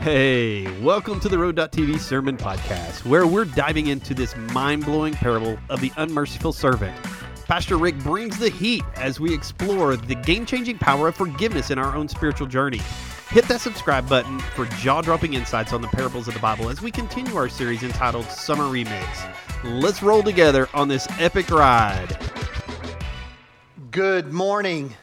Hey, welcome to the Road.tv Sermon Podcast, where we're diving into this mind blowing parable of the unmerciful servant. Pastor Rick brings the heat as we explore the game changing power of forgiveness in our own spiritual journey. Hit that subscribe button for jaw dropping insights on the parables of the Bible as we continue our series entitled Summer Remix. Let's roll together on this epic ride. Good morning.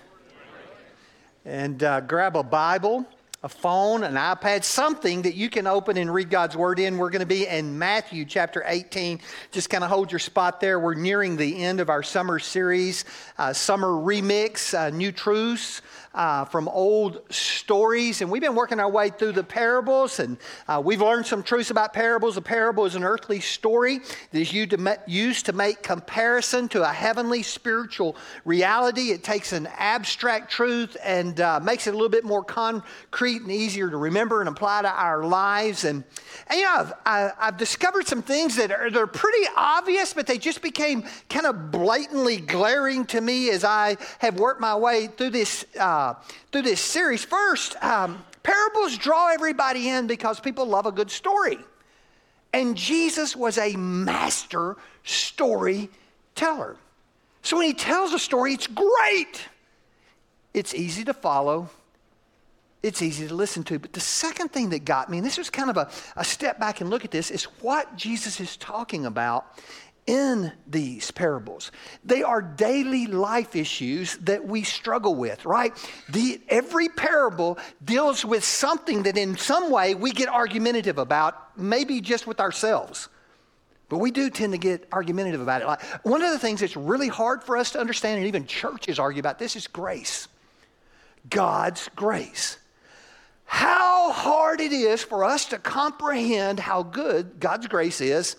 And uh, grab a Bible a phone, an iPad, something that you can open and read God's Word in. We're going to be in Matthew chapter 18. Just kind of hold your spot there. We're nearing the end of our summer series, uh, Summer Remix, uh, New Truths uh, from old stories. And we've been working our way through the parables, and uh, we've learned some truths about parables. A parable is an earthly story that is used to make comparison to a heavenly spiritual reality. It takes an abstract truth and uh, makes it a little bit more concrete and easier to remember and apply to our lives. And, and you know, I've, I've discovered some things that are they're pretty obvious, but they just became kind of blatantly glaring to me as I have worked my way through this. Uh, uh, through this series. First, um, parables draw everybody in because people love a good story. And Jesus was a master storyteller. So when he tells a story, it's great. It's easy to follow, it's easy to listen to. But the second thing that got me, and this was kind of a, a step back and look at this, is what Jesus is talking about in these parables. They are daily life issues that we struggle with, right? The, every parable deals with something that in some way we get argumentative about, maybe just with ourselves. But we do tend to get argumentative about it. Like, one of the things that's really hard for us to understand, and even churches argue about this, is grace. God's grace. How hard it is for us to comprehend how good God's grace is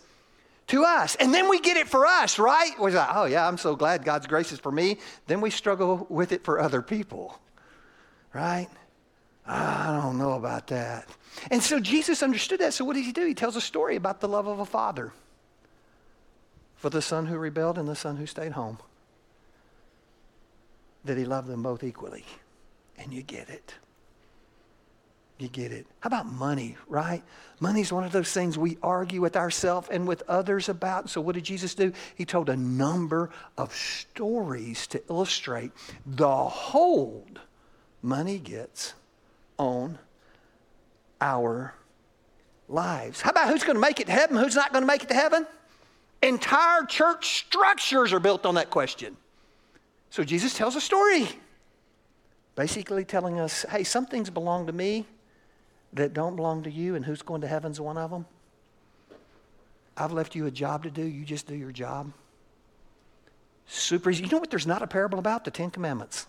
to us. And then we get it for us, right? We're like, oh, yeah, I'm so glad God's grace is for me. Then we struggle with it for other people, right? Ah, I don't know about that. And so Jesus understood that. So what does he do? He tells a story about the love of a father for the son who rebelled and the son who stayed home. That he loved them both equally. And you get it. You get it. How about money, right? Money's one of those things we argue with ourselves and with others about. So, what did Jesus do? He told a number of stories to illustrate the hold money gets on our lives. How about who's going to make it to heaven, who's not going to make it to heaven? Entire church structures are built on that question. So, Jesus tells a story, basically telling us hey, some things belong to me that don't belong to you, and who's going to heaven's one of them. I've left you a job to do, you just do your job. Super easy. You know what there's not a parable about? The Ten Commandments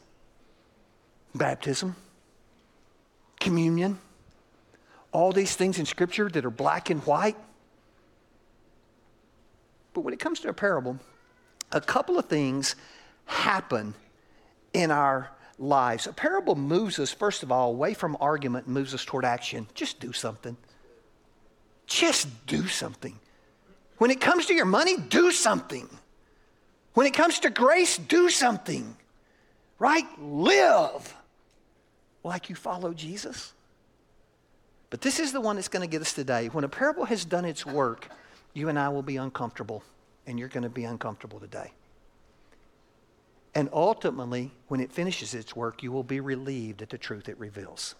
baptism, communion, all these things in Scripture that are black and white. But when it comes to a parable, a couple of things happen in our lives. A parable moves us, first of all, away from argument and moves us toward action. Just do something. Just do something. When it comes to your money, do something. When it comes to grace, do something. Right? Live like you follow Jesus. But this is the one that's going to get us today. When a parable has done its work, you and I will be uncomfortable, and you're going to be uncomfortable today. And ultimately, when it finishes its work, you will be relieved at the truth it reveals.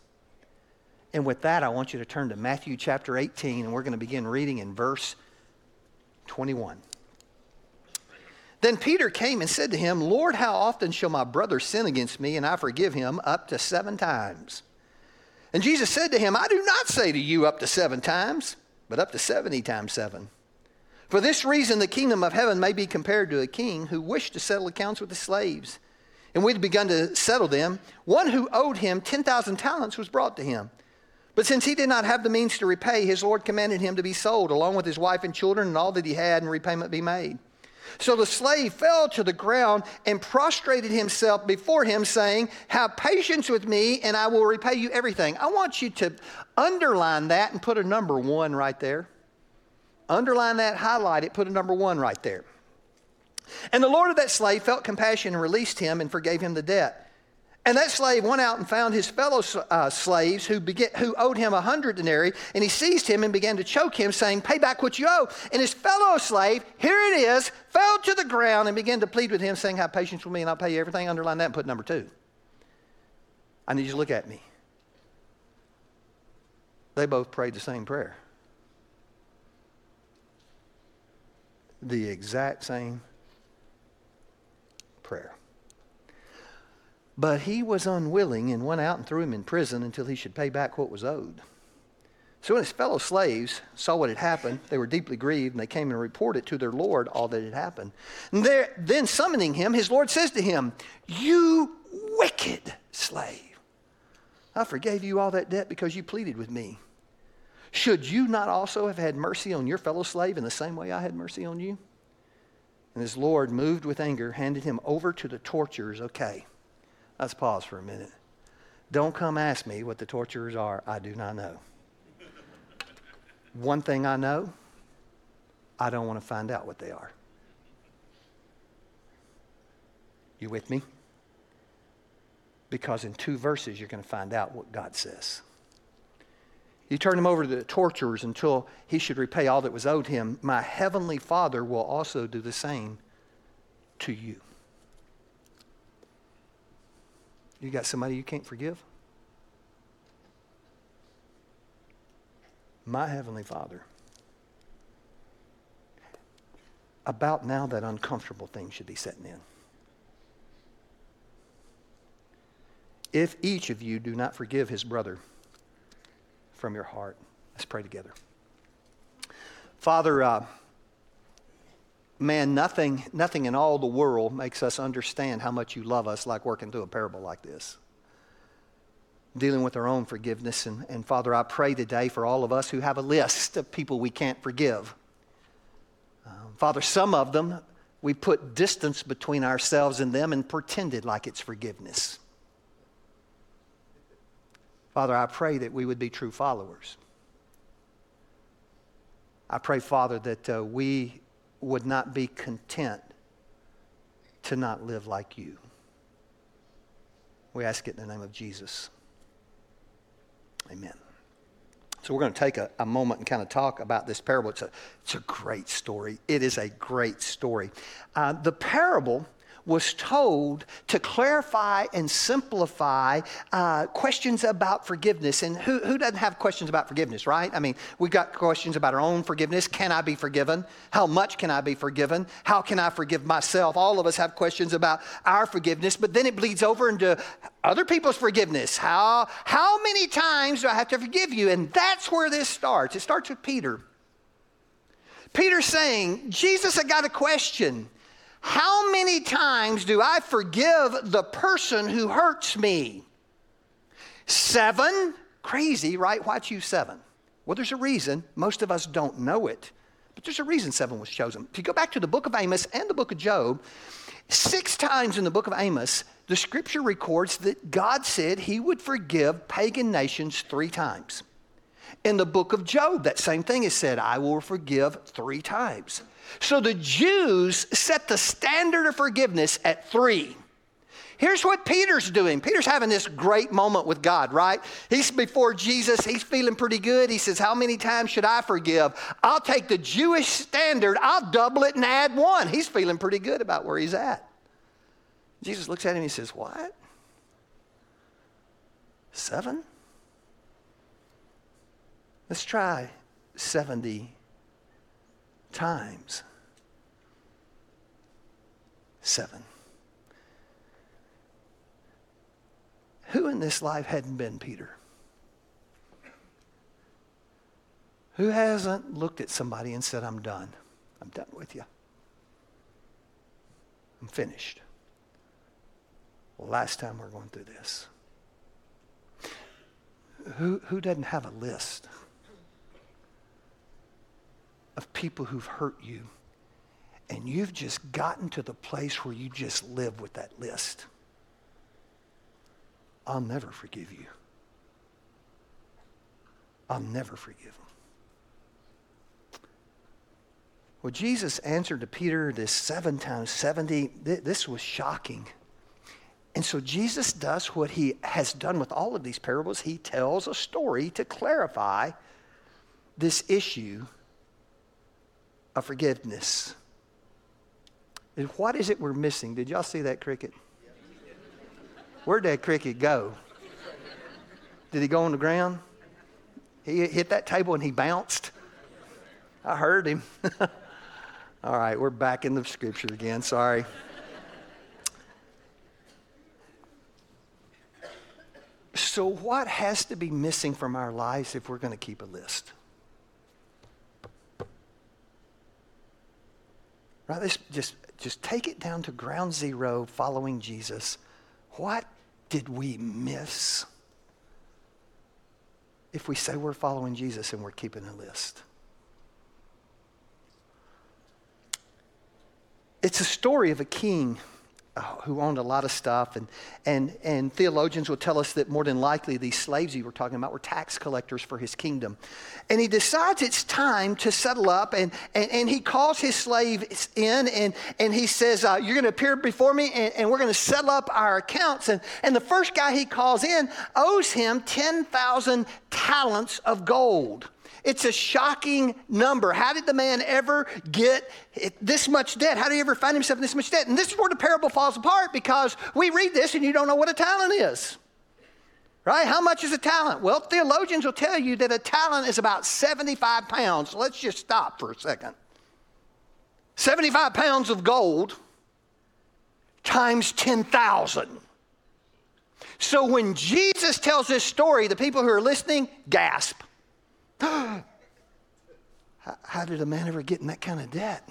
And with that, I want you to turn to Matthew chapter 18, and we're going to begin reading in verse 21. Then Peter came and said to him, Lord, how often shall my brother sin against me and I forgive him? Up to seven times. And Jesus said to him, I do not say to you up to seven times, but up to 70 times seven. For this reason, the kingdom of heaven may be compared to a king who wished to settle accounts with his slaves. And we'd begun to settle them. One who owed him 10,000 talents was brought to him. But since he did not have the means to repay, his Lord commanded him to be sold, along with his wife and children and all that he had, and repayment be made. So the slave fell to the ground and prostrated himself before him, saying, Have patience with me, and I will repay you everything. I want you to underline that and put a number one right there. Underline that, highlight it, put a number one right there. And the Lord of that slave felt compassion and released him and forgave him the debt. And that slave went out and found his fellow uh, slaves who, who owed him a hundred denarii, and he seized him and began to choke him, saying, Pay back what you owe. And his fellow slave, here it is, fell to the ground and began to plead with him, saying, Have patience with me and I'll pay you everything. Underline that and put number two. I need you to look at me. They both prayed the same prayer. The exact same prayer. But he was unwilling and went out and threw him in prison until he should pay back what was owed. So when his fellow slaves saw what had happened, they were deeply grieved, and they came and reported to their Lord all that had happened. And there, then summoning him, his Lord says to him, You wicked slave, I forgave you all that debt because you pleaded with me. Should you not also have had mercy on your fellow slave in the same way I had mercy on you? And his Lord, moved with anger, handed him over to the torturers. Okay. Let's pause for a minute. Don't come ask me what the torturers are. I do not know. One thing I know, I don't want to find out what they are. You with me? Because in two verses, you're going to find out what God says. You turn him over to the torturers until he should repay all that was owed him. My heavenly Father will also do the same to you. You got somebody you can't forgive? My Heavenly Father. About now, that uncomfortable thing should be setting in. If each of you do not forgive his brother from your heart, let's pray together. Father, uh, man, nothing, nothing in all the world makes us understand how much you love us like working through a parable like this. Dealing with our own forgiveness. And, and Father, I pray today for all of us who have a list of people we can't forgive. Um, Father, some of them we put distance between ourselves and them and pretended like it's forgiveness. Father, I pray that we would be true followers. I pray, Father, that uh, we would not be content to not live like you. We ask it in the name of Jesus. Amen. So we're going to take a, a, moment and kind of talk about this parable. It's a, it's a great story. It is a great story. Uh, the parable was told to clarify and simplify uh, questions about forgiveness. And who, who doesn't have questions about forgiveness, right? I mean, we've got questions about our own forgiveness. Can I be forgiven? How much can I be forgiven? How can I forgive myself? All of us have questions about our forgiveness, but then it bleeds over into other people's forgiveness. How, how many times do I have to forgive you? And that's where this starts. It starts with Peter. Peter saying, Jesus, I got a question. How many times do I forgive the person who hurts me? Seven? Crazy, right? Why choose seven? Well, there's a reason. Most of us don't know it, but there's a reason seven was chosen. If you go back to the book of Amos and the book of Job, six times in the book of Amos, the scripture records that God said he would forgive pagan nations three times. In the book of Job, that same thing is said, I will forgive three times. So the Jews set the standard of forgiveness at three. Here's what Peter's doing. Peter's having this great moment with God, right? He's before Jesus. He's feeling pretty good. He says, How many times should I forgive? I'll take the Jewish standard, I'll double it and add one. He's feeling pretty good about where he's at. Jesus looks at him and he says, What? Seven? Let's try 70 times seven. Who in this life hadn't been Peter? Who hasn't looked at somebody and said, I'm done? I'm done with you. I'm finished. Last time we're going through this. Who, who doesn't have a list? Of people who've hurt you. And you've just gotten to the place where you just live with that list. I'll never forgive you. I'll never forgive them. Well, Jesus answered to Peter this seven times 70. This was shocking. And so Jesus does what he has done with all of these parables. He tells a story to clarify this issue of forgiveness. And what is it we're missing? Did y'all see that cricket? Where'd that cricket go? Did he go on the ground? He hit that table and he bounced. I heard him. All right, we're back in the scripture again. Sorry. So, what has to be missing from our lives if we're going to keep a list? Right? Just, just take it down to ground zero following Jesus. What did we miss if we say we're following Jesus and we're keeping a list? It's a story of a king who owned a lot of stuff. And, and, and theologians will tell us that more than likely these slaves he were talking about were tax collectors for his kingdom. And he decides it's time to settle up, and, and, and he calls his slaves in, and, and he says, uh, You're going to appear before me, and, and we're going to settle up our accounts. And, and the first guy he calls in owes him 10,000 talents of gold. It's a shocking number. How did the man ever get this much debt? How did he ever find himself in this much debt? And this is where the parable falls apart because we read this and you don't know what a talent is. Right? How much is a talent? Well, theologians will tell you that a talent is about 75 pounds. let's just stop for a second. 75 pounds of gold times 10,000. So when Jesus tells this story, the people who are listening gasp. how, did a man ever get in that kind of debt?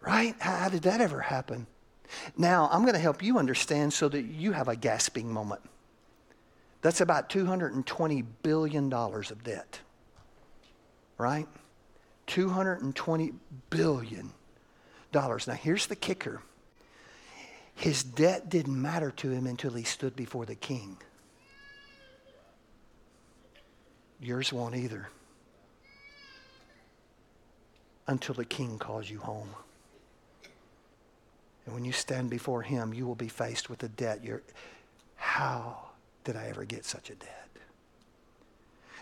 Right? How, how did that ever happen? Now, I'm going to help you understand so that you have a gasping moment. That's about $220 billion of debt. Right? $220 billion. Now, here's the kicker his debt didn't matter to him until he stood before the king. Yours won't either until the king calls you home. And when you stand before him, you will be faced with a debt. You're, how did I ever get such a debt?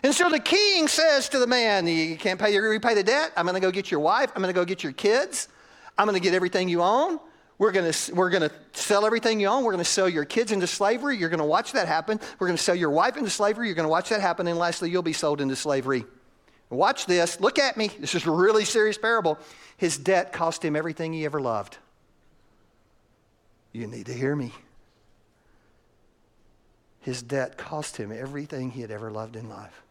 And so the king says to the man, You can't pay, your repay the debt. I'm going to go get your wife. I'm going to go get your kids. I'm going to get everything you own. We're going we're to sell everything you own. We're going to sell your kids into slavery. You're going to watch that happen. We're going to sell your wife into slavery. You're going to watch that happen. And lastly, you'll be sold into slavery. Watch this. Look at me. This is a really serious parable. His debt cost him everything he ever loved. You need to hear me. His debt cost him everything he had ever loved in life.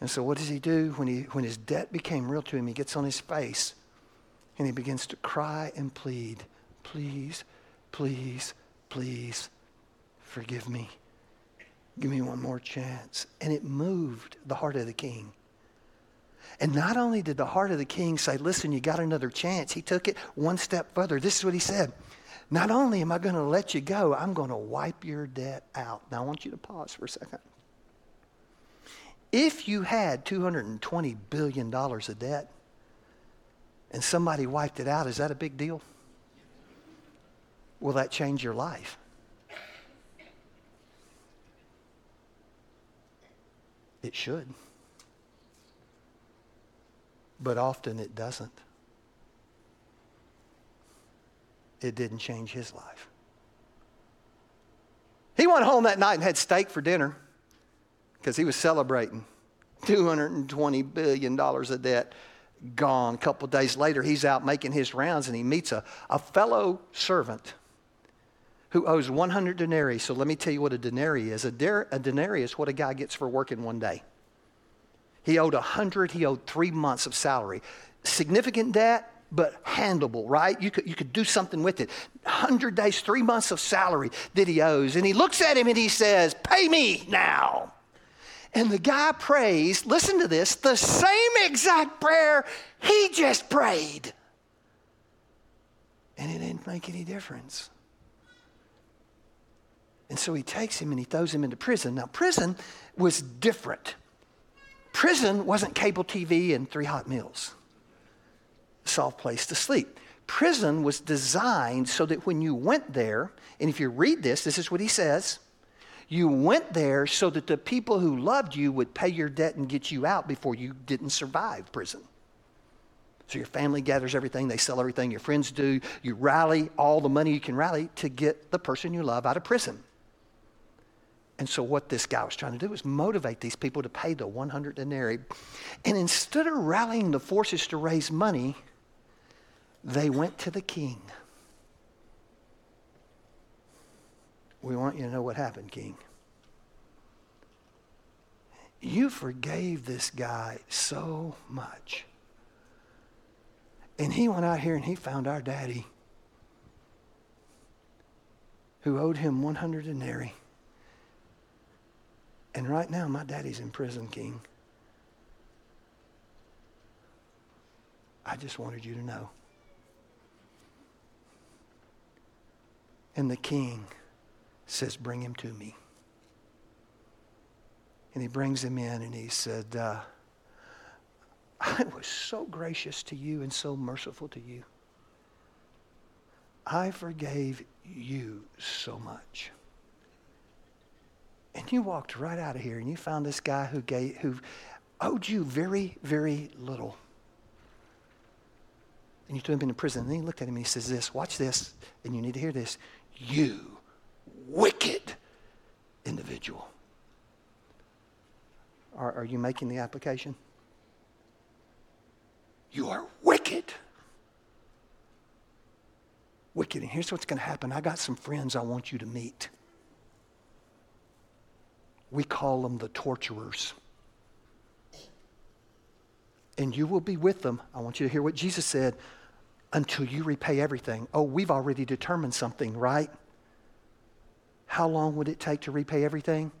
And so, what does he do when, he, when his debt became real to him? He gets on his face and he begins to cry and plead, Please, please, please, forgive me. Give me one more chance. And it moved the heart of the king. And not only did the heart of the king say, Listen, you got another chance, he took it one step further. This is what he said Not only am I going to let you go, I'm going to wipe your debt out. Now, I want you to pause for a second. If you had $220 billion of debt, and somebody wiped it out, is that a big deal? Will that change your life? It should. But often it doesn't. It didn't change his life. He went home that night and had steak for dinner because he was celebrating $220 billion of debt gone. A couple days later, he's out making his rounds and he meets a, a fellow servant who owes 100 denarii. So let me tell you what a denarii is. A, der- a denarii is what a guy gets for working one day. He owed 100, he owed three months of salary. Significant debt, but handleable, right? You could, you could do something with it. 100 days, three months of salary that he owes. And he looks at him and he says, Pay me now. And the guy prays, listen to this, the same exact prayer he just prayed. And it didn't make any difference. And so he takes him and he throws him into prison. Now, prison was different. Prison wasn't cable TV and three hot meals, A soft place to sleep. prison was designed so that when you went there, and if you read this, this is what he says you went there so that the people who loved you would pay your debt and get you out before you didn't survive prison. So your family gathers everything, they sell everything, your friends do. You rally all the money you can rally to get the person you love out of prison. And so, what this guy was trying to do was motivate these people to pay the 100 denarii. And instead of rallying the forces to raise money, they went to the king. We want you to know what happened, King. You forgave this guy so much. And he went out here and he found our daddy who owed him 100 denarii. And right now, my daddy's in prison, King. I just wanted you to know. And the king says, Bring him to me. And he brings him in and he said, uh, I was so gracious to you and so merciful to you. I forgave you so much. And you walked right out of here and you found this guy who, gave, who owed you very, very little. And you threw him into prison. And then he looked at him and he says, This, watch this, and you need to hear this. You wicked individual. Are, are you making the application? You are wicked. Wicked. And here's what's going to happen I got some friends I want you to meet. We call them the torturers. And you will be with them. I want you to hear what Jesus said until you repay everything. Oh, we've already determined something, right? How long would it take to repay everything?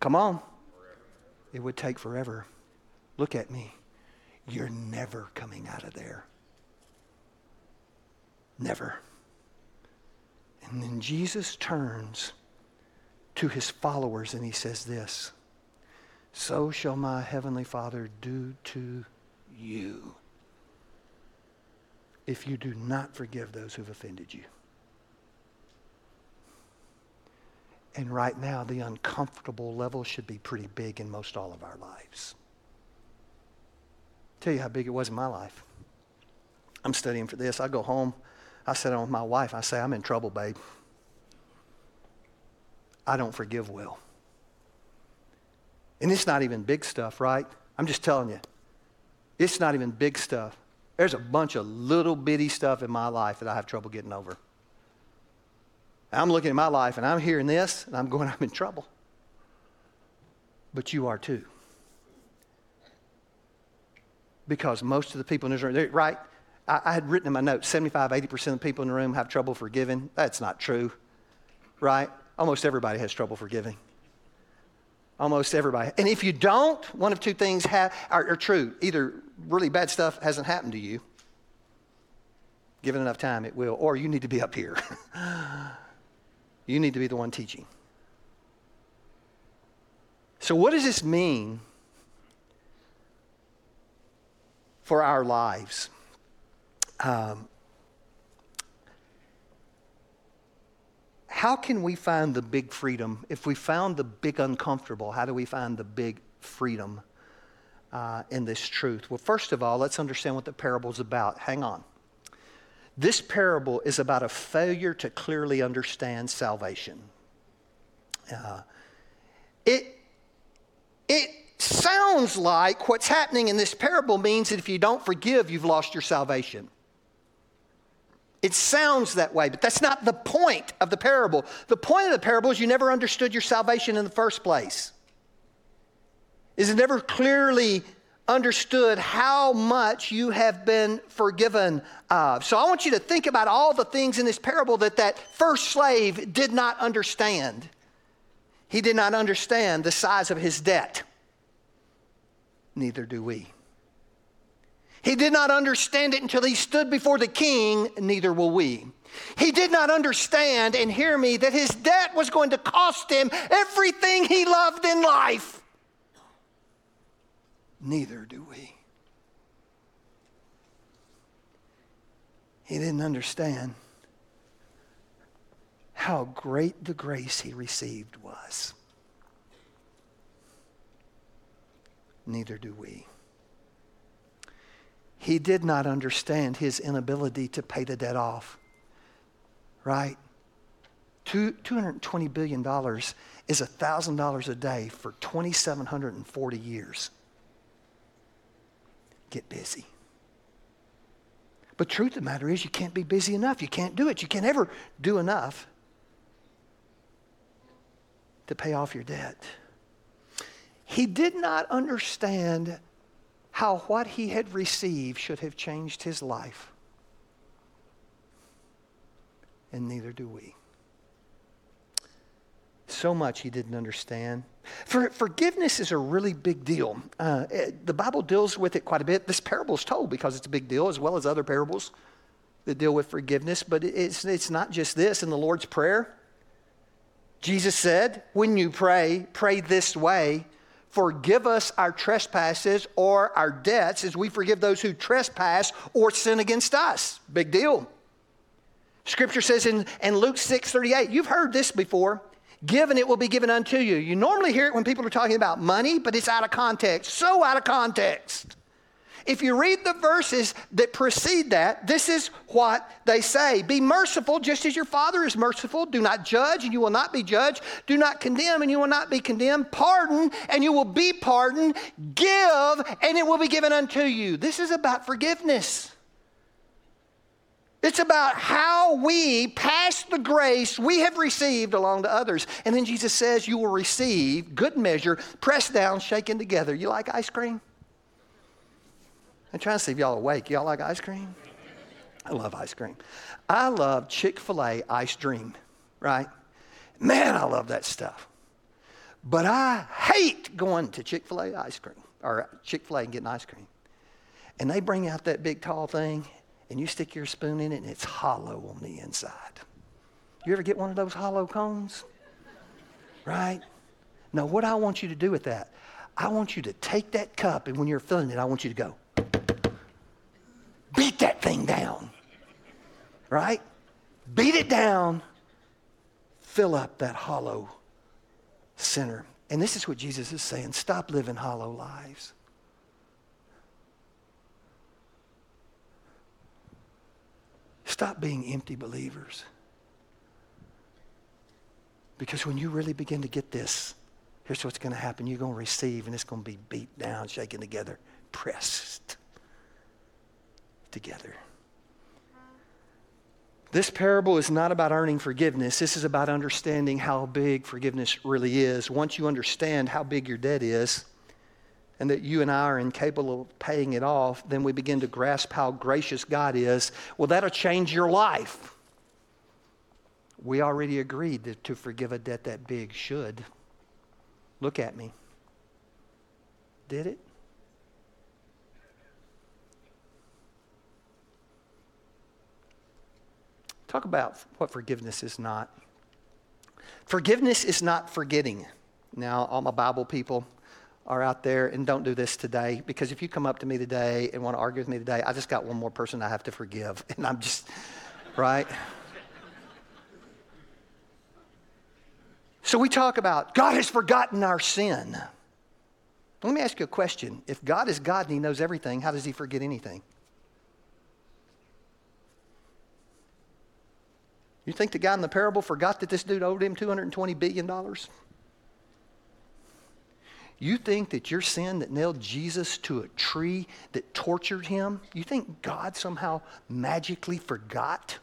Come on. It would take forever. Look at me. You're never coming out of there. Never. And then Jesus turns to his followers and he says this So shall my heavenly Father do to you if you do not forgive those who've offended you. And right now, the uncomfortable level should be pretty big in most all of our lives. Tell you how big it was in my life. I'm studying for this. I go home. I sit down with my wife. I say, I'm in trouble, babe. I don't forgive well. And it's not even big stuff, right? I'm just telling you. It's not even big stuff. There's a bunch of little bitty stuff in my life that I have trouble getting over. I'm looking at my life and I'm hearing this and I'm going, I'm in trouble. But you are too. Because most of the people in this room, right? I, I had written in my notes 75, 80% of the people in the room have trouble forgiving. That's not true, right? Almost everybody has trouble forgiving. Almost everybody. And if you don't, one of two things have, are, are true. Either really bad stuff hasn't happened to you, given enough time, it will, or you need to be up here. You need to be the one teaching. So, what does this mean for our lives? Um, how can we find the big freedom? If we found the big uncomfortable, how do we find the big freedom uh, in this truth? Well, first of all, let's understand what the parable is about. Hang on. This parable is about a failure to clearly understand salvation. Uh, it, it sounds like what's happening in this parable means that if you don't forgive, you've lost your salvation. It sounds that way, but that's not the point of the parable. The point of the parable is you never understood your salvation in the first place. Is it never clearly understood how much you have been forgiven of. So I want you to think about all the things in this parable that that first slave did not understand. He did not understand the size of his debt. Neither do we. He did not understand it until he stood before the king, neither will we. He did not understand, and hear me, that his debt was going to cost him everything he loved in life neither do we. He didn't understand how great the grace he received was. Neither do we. He did not understand his inability to pay the debt off. Right? Two, $220 billion is $1,000 a day for 2,740 years. Get busy. But truth of the matter is, you can't be busy enough. You can't do it. You can't ever do enough to pay off your debt. He did not understand how what he had received should have changed his life. And neither do we. So much he didn't understand. For, forgiveness is a really big deal. Uh, it, the Bible deals with it quite a bit. This parable is told because it's a big deal, as well as other parables that deal with forgiveness. But it's, it's not just this. In the Lord's Prayer, Jesus said, when you pray, pray this way Forgive us our trespasses or our debts as we forgive those who trespass or sin against us. Big deal. Scripture says in, in Luke 6 38, you've heard this before. Give and it will be given unto you. You normally hear it when people are talking about money, but it's out of context. So out of context. If you read the verses that precede that, this is what they say Be merciful just as your Father is merciful. Do not judge, and you will not be judged. Do not condemn, and you will not be condemned. Pardon, and you will be pardoned. Give, and it will be given unto you. This is about forgiveness. It's about how we pass the grace we have received along to others. And then Jesus says, You will receive good measure, pressed down, shaken together. You like ice cream? I'm trying to see if y'all awake. Y'all like ice cream? I love ice cream. I love Chick fil A ice dream, right? Man, I love that stuff. But I hate going to Chick fil A ice cream or Chick fil A and getting ice cream. And they bring out that big tall thing and you stick your spoon in it and it's hollow on the inside. You ever get one of those hollow cones? Right? Now, what I want you to do with that, I want you to take that cup and when you're filling it, I want you to go beat that thing down. Right? Beat it down. Fill up that hollow center. And this is what Jesus is saying stop living hollow lives. Stop being empty believers. Because when you really begin to get this, here's what's going to happen. You're going to receive, and it's going to be beat down, shaken together, pressed together. This parable is not about earning forgiveness. This is about understanding how big forgiveness really is. Once you understand how big your debt is and that you and I are incapable of paying it off, then we begin to grasp how gracious God is. Well, that'll change your life. We already agreed that to forgive a debt that big should. Look at me. Did it? Talk about what forgiveness is not. Forgiveness is not forgetting. Now, all my Bible people are out there, and don't do this today because if you come up to me today and want to argue with me today, I just got one more person I have to forgive. And I'm just, right? So we talk about God has forgotten our sin. Let me ask you a question. If God is God and He knows everything, how does He forget anything? You think the guy in the parable forgot that this dude owed him $220 billion? You think that your sin that nailed Jesus to a tree that tortured him, you think God somehow magically forgot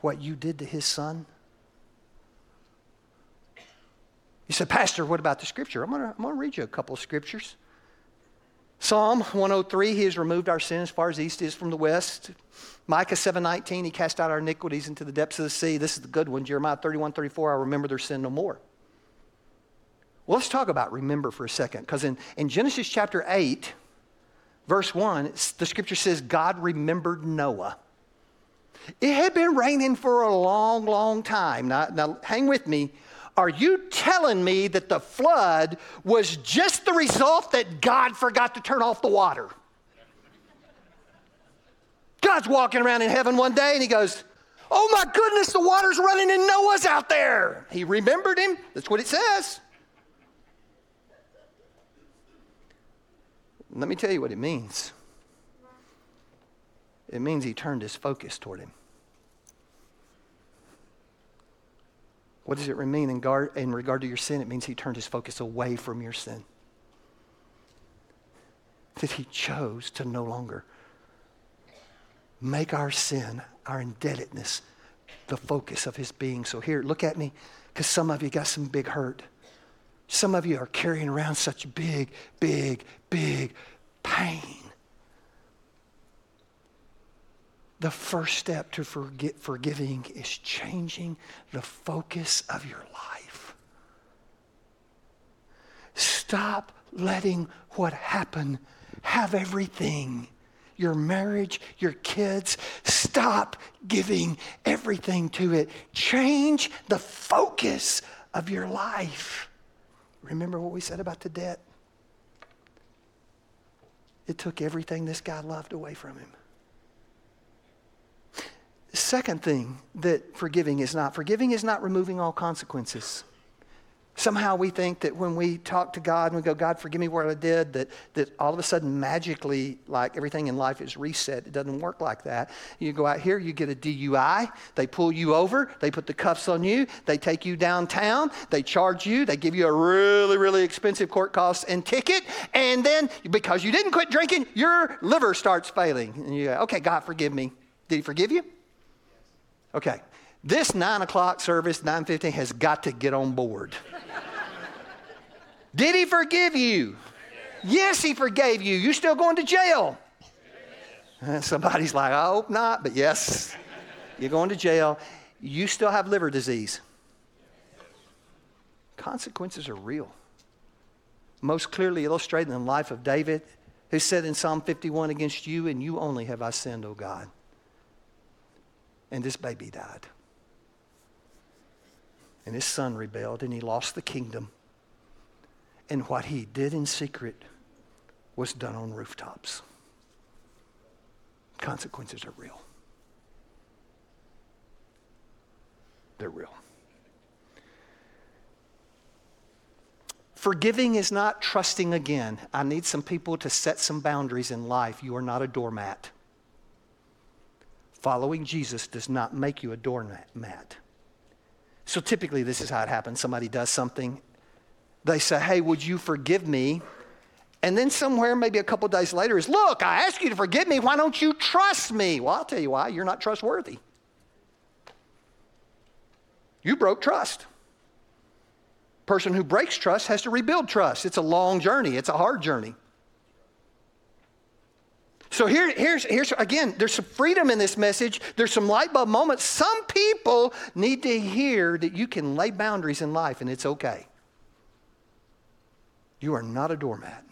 what you did to his son? You said, Pastor, what about the scripture? I'm going to read you a couple of scriptures. Psalm 103, He has removed our sin as far as east is from the west. Micah 7:19, He cast out our iniquities into the depths of the sea. This is the good one. Jeremiah 31, 34, I remember their sin no more. Well, let's talk about remember for a second, because in, in Genesis chapter 8, verse 1, the scripture says, God remembered Noah. It had been raining for a long, long time. Now, now hang with me. Are you telling me that the flood was just the result that God forgot to turn off the water? God's walking around in heaven one day and he goes, Oh my goodness, the water's running and Noah's out there. He remembered him. That's what it says. Let me tell you what it means. It means he turned his focus toward him. What does it mean in, guard, in regard to your sin? It means he turned his focus away from your sin. That he chose to no longer make our sin, our indebtedness, the focus of his being. So here, look at me, because some of you got some big hurt. Some of you are carrying around such big, big, big pain. The first step to forget, forgiving is changing the focus of your life. Stop letting what happened have everything your marriage, your kids. Stop giving everything to it. Change the focus of your life. Remember what we said about the debt? It took everything this guy loved away from him. Second thing that forgiving is not forgiving is not removing all consequences. Somehow we think that when we talk to God and we go, God, forgive me what I did, that, that all of a sudden magically, like everything in life is reset. It doesn't work like that. You go out here, you get a DUI, they pull you over, they put the cuffs on you, they take you downtown, they charge you, they give you a really, really expensive court cost and ticket, and then because you didn't quit drinking, your liver starts failing. And you go, okay, God, forgive me. Did he forgive you? Okay. This nine o'clock service, 9.15, has got to get on board. Did he forgive you? Yes, he forgave you. You're still going to jail? And somebody's like, I hope not, but yes, you're going to jail. You still have liver disease. Consequences are real. Most clearly illustrated in the life of David, who said in Psalm 51, Against you and you only have I sinned, O God. And this baby died. And his son rebelled and he lost the kingdom. And what he did in secret was done on rooftops. Consequences are real. They're real. Forgiving is not trusting again. I need some people to set some boundaries in life. You are not a doormat. Following Jesus does not make you a doormat. So typically, this is how it happens somebody does something, they say, Hey, would you forgive me? And then somewhere, maybe a couple days later, is, Look, I asked you to forgive me. Why don't you trust me? Well, I'll tell you why. You're not trustworthy. You broke trust. Person who breaks trust has to rebuild trust. It's a long journey, it's a hard journey. So here, here's, here's again, there's some freedom in this message. There's some light bulb moments. Some people need to hear that you can lay boundaries in life and it's okay. You are not a doormat.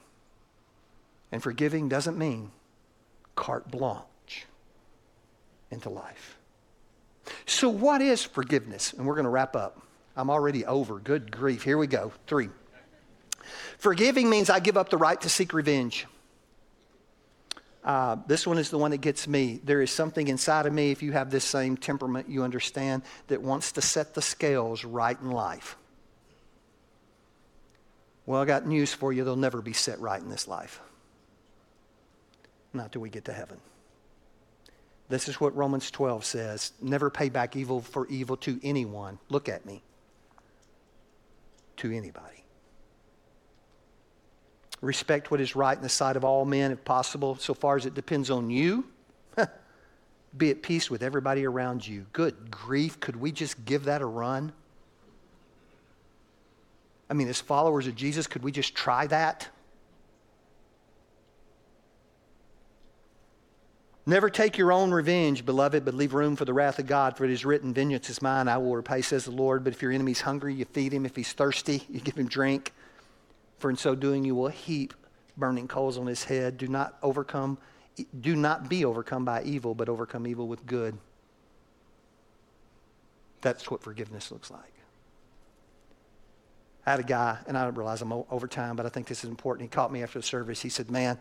And forgiving doesn't mean carte blanche into life. So, what is forgiveness? And we're going to wrap up. I'm already over. Good grief. Here we go. Three. Forgiving means I give up the right to seek revenge. Uh, this one is the one that gets me. There is something inside of me, if you have this same temperament, you understand, that wants to set the scales right in life. Well, I got news for you. They'll never be set right in this life. Not till we get to heaven. This is what Romans 12 says never pay back evil for evil to anyone. Look at me. To anybody. Respect what is right in the sight of all men, if possible, so far as it depends on you. Be at peace with everybody around you. Good grief, could we just give that a run? I mean, as followers of Jesus, could we just try that? Never take your own revenge, beloved, but leave room for the wrath of God, for it is written, Vengeance is mine, I will repay, says the Lord. But if your enemy's hungry, you feed him. If he's thirsty, you give him drink. For in so doing, you will heap burning coals on his head. Do not overcome, do not be overcome by evil, but overcome evil with good. That's what forgiveness looks like. I had a guy, and I don't realize I'm over time, but I think this is important. He caught me after the service. He said, Man,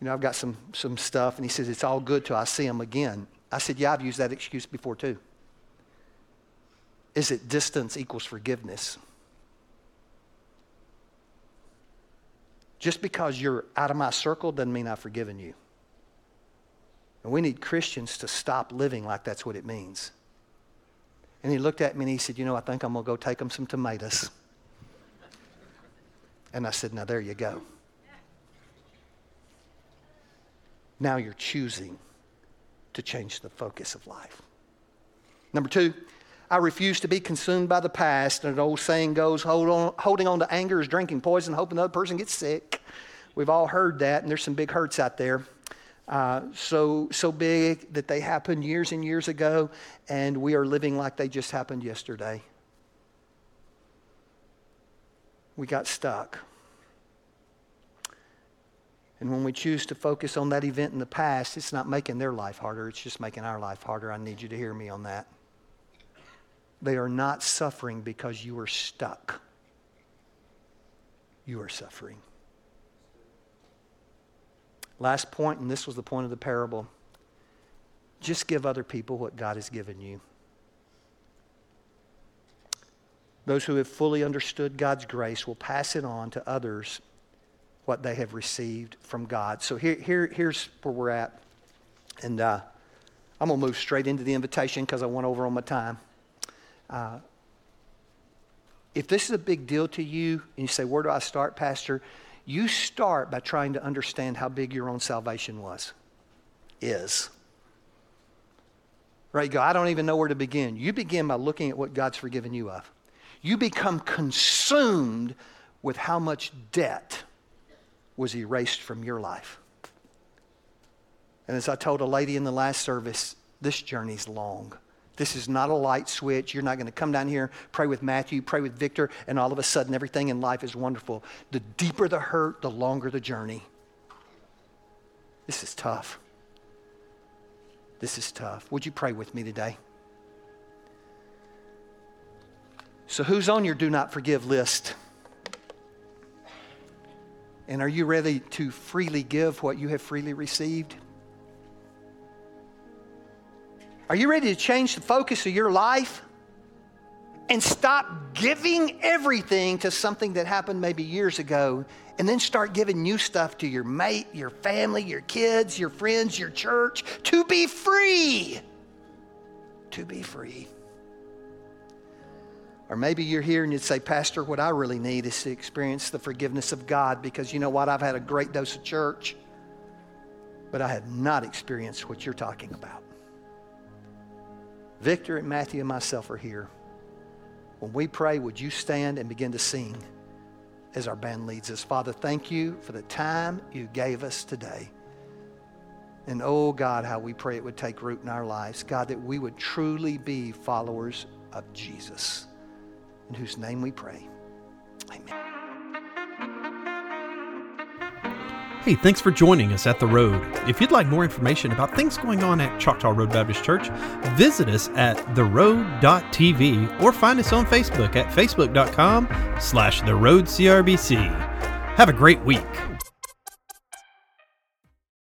you know, I've got some, some stuff. And he says, It's all good till I see him again. I said, Yeah, I've used that excuse before too. Is it distance equals forgiveness? Just because you're out of my circle doesn't mean I've forgiven you. And we need Christians to stop living like that's what it means. And he looked at me and he said, You know, I think I'm going to go take them some tomatoes. And I said, Now there you go. Now you're choosing to change the focus of life. Number two, I refuse to be consumed by the past. And an old saying goes, Hold on, holding on to anger is drinking poison, hoping the other person gets sick. We've all heard that, and there's some big hurts out there. Uh, so, so big that they happened years and years ago, and we are living like they just happened yesterday. We got stuck. And when we choose to focus on that event in the past, it's not making their life harder, it's just making our life harder. I need you to hear me on that. They are not suffering because you are stuck. You are suffering. Last point, and this was the point of the parable just give other people what God has given you. Those who have fully understood God's grace will pass it on to others what they have received from God. So here, here, here's where we're at. And uh, I'm going to move straight into the invitation because I went over on my time. Uh, if this is a big deal to you, and you say, Where do I start, Pastor? You start by trying to understand how big your own salvation was, is. Right? Go, I don't even know where to begin. You begin by looking at what God's forgiven you of. You become consumed with how much debt was erased from your life. And as I told a lady in the last service, this journey's long. This is not a light switch. You're not going to come down here, pray with Matthew, pray with Victor, and all of a sudden everything in life is wonderful. The deeper the hurt, the longer the journey. This is tough. This is tough. Would you pray with me today? So, who's on your do not forgive list? And are you ready to freely give what you have freely received? Are you ready to change the focus of your life and stop giving everything to something that happened maybe years ago and then start giving new stuff to your mate, your family, your kids, your friends, your church to be free? To be free. Or maybe you're here and you'd say, Pastor, what I really need is to experience the forgiveness of God because you know what? I've had a great dose of church, but I have not experienced what you're talking about. Victor and Matthew and myself are here. When we pray, would you stand and begin to sing as our band leads us? Father, thank you for the time you gave us today. And oh God, how we pray it would take root in our lives. God, that we would truly be followers of Jesus, in whose name we pray. Amen. Hey, thanks for joining us at The Road. If you'd like more information about things going on at Choctaw Road Baptist Church, visit us at theroad.tv or find us on Facebook at facebook.com slash theroadcrbc. Have a great week.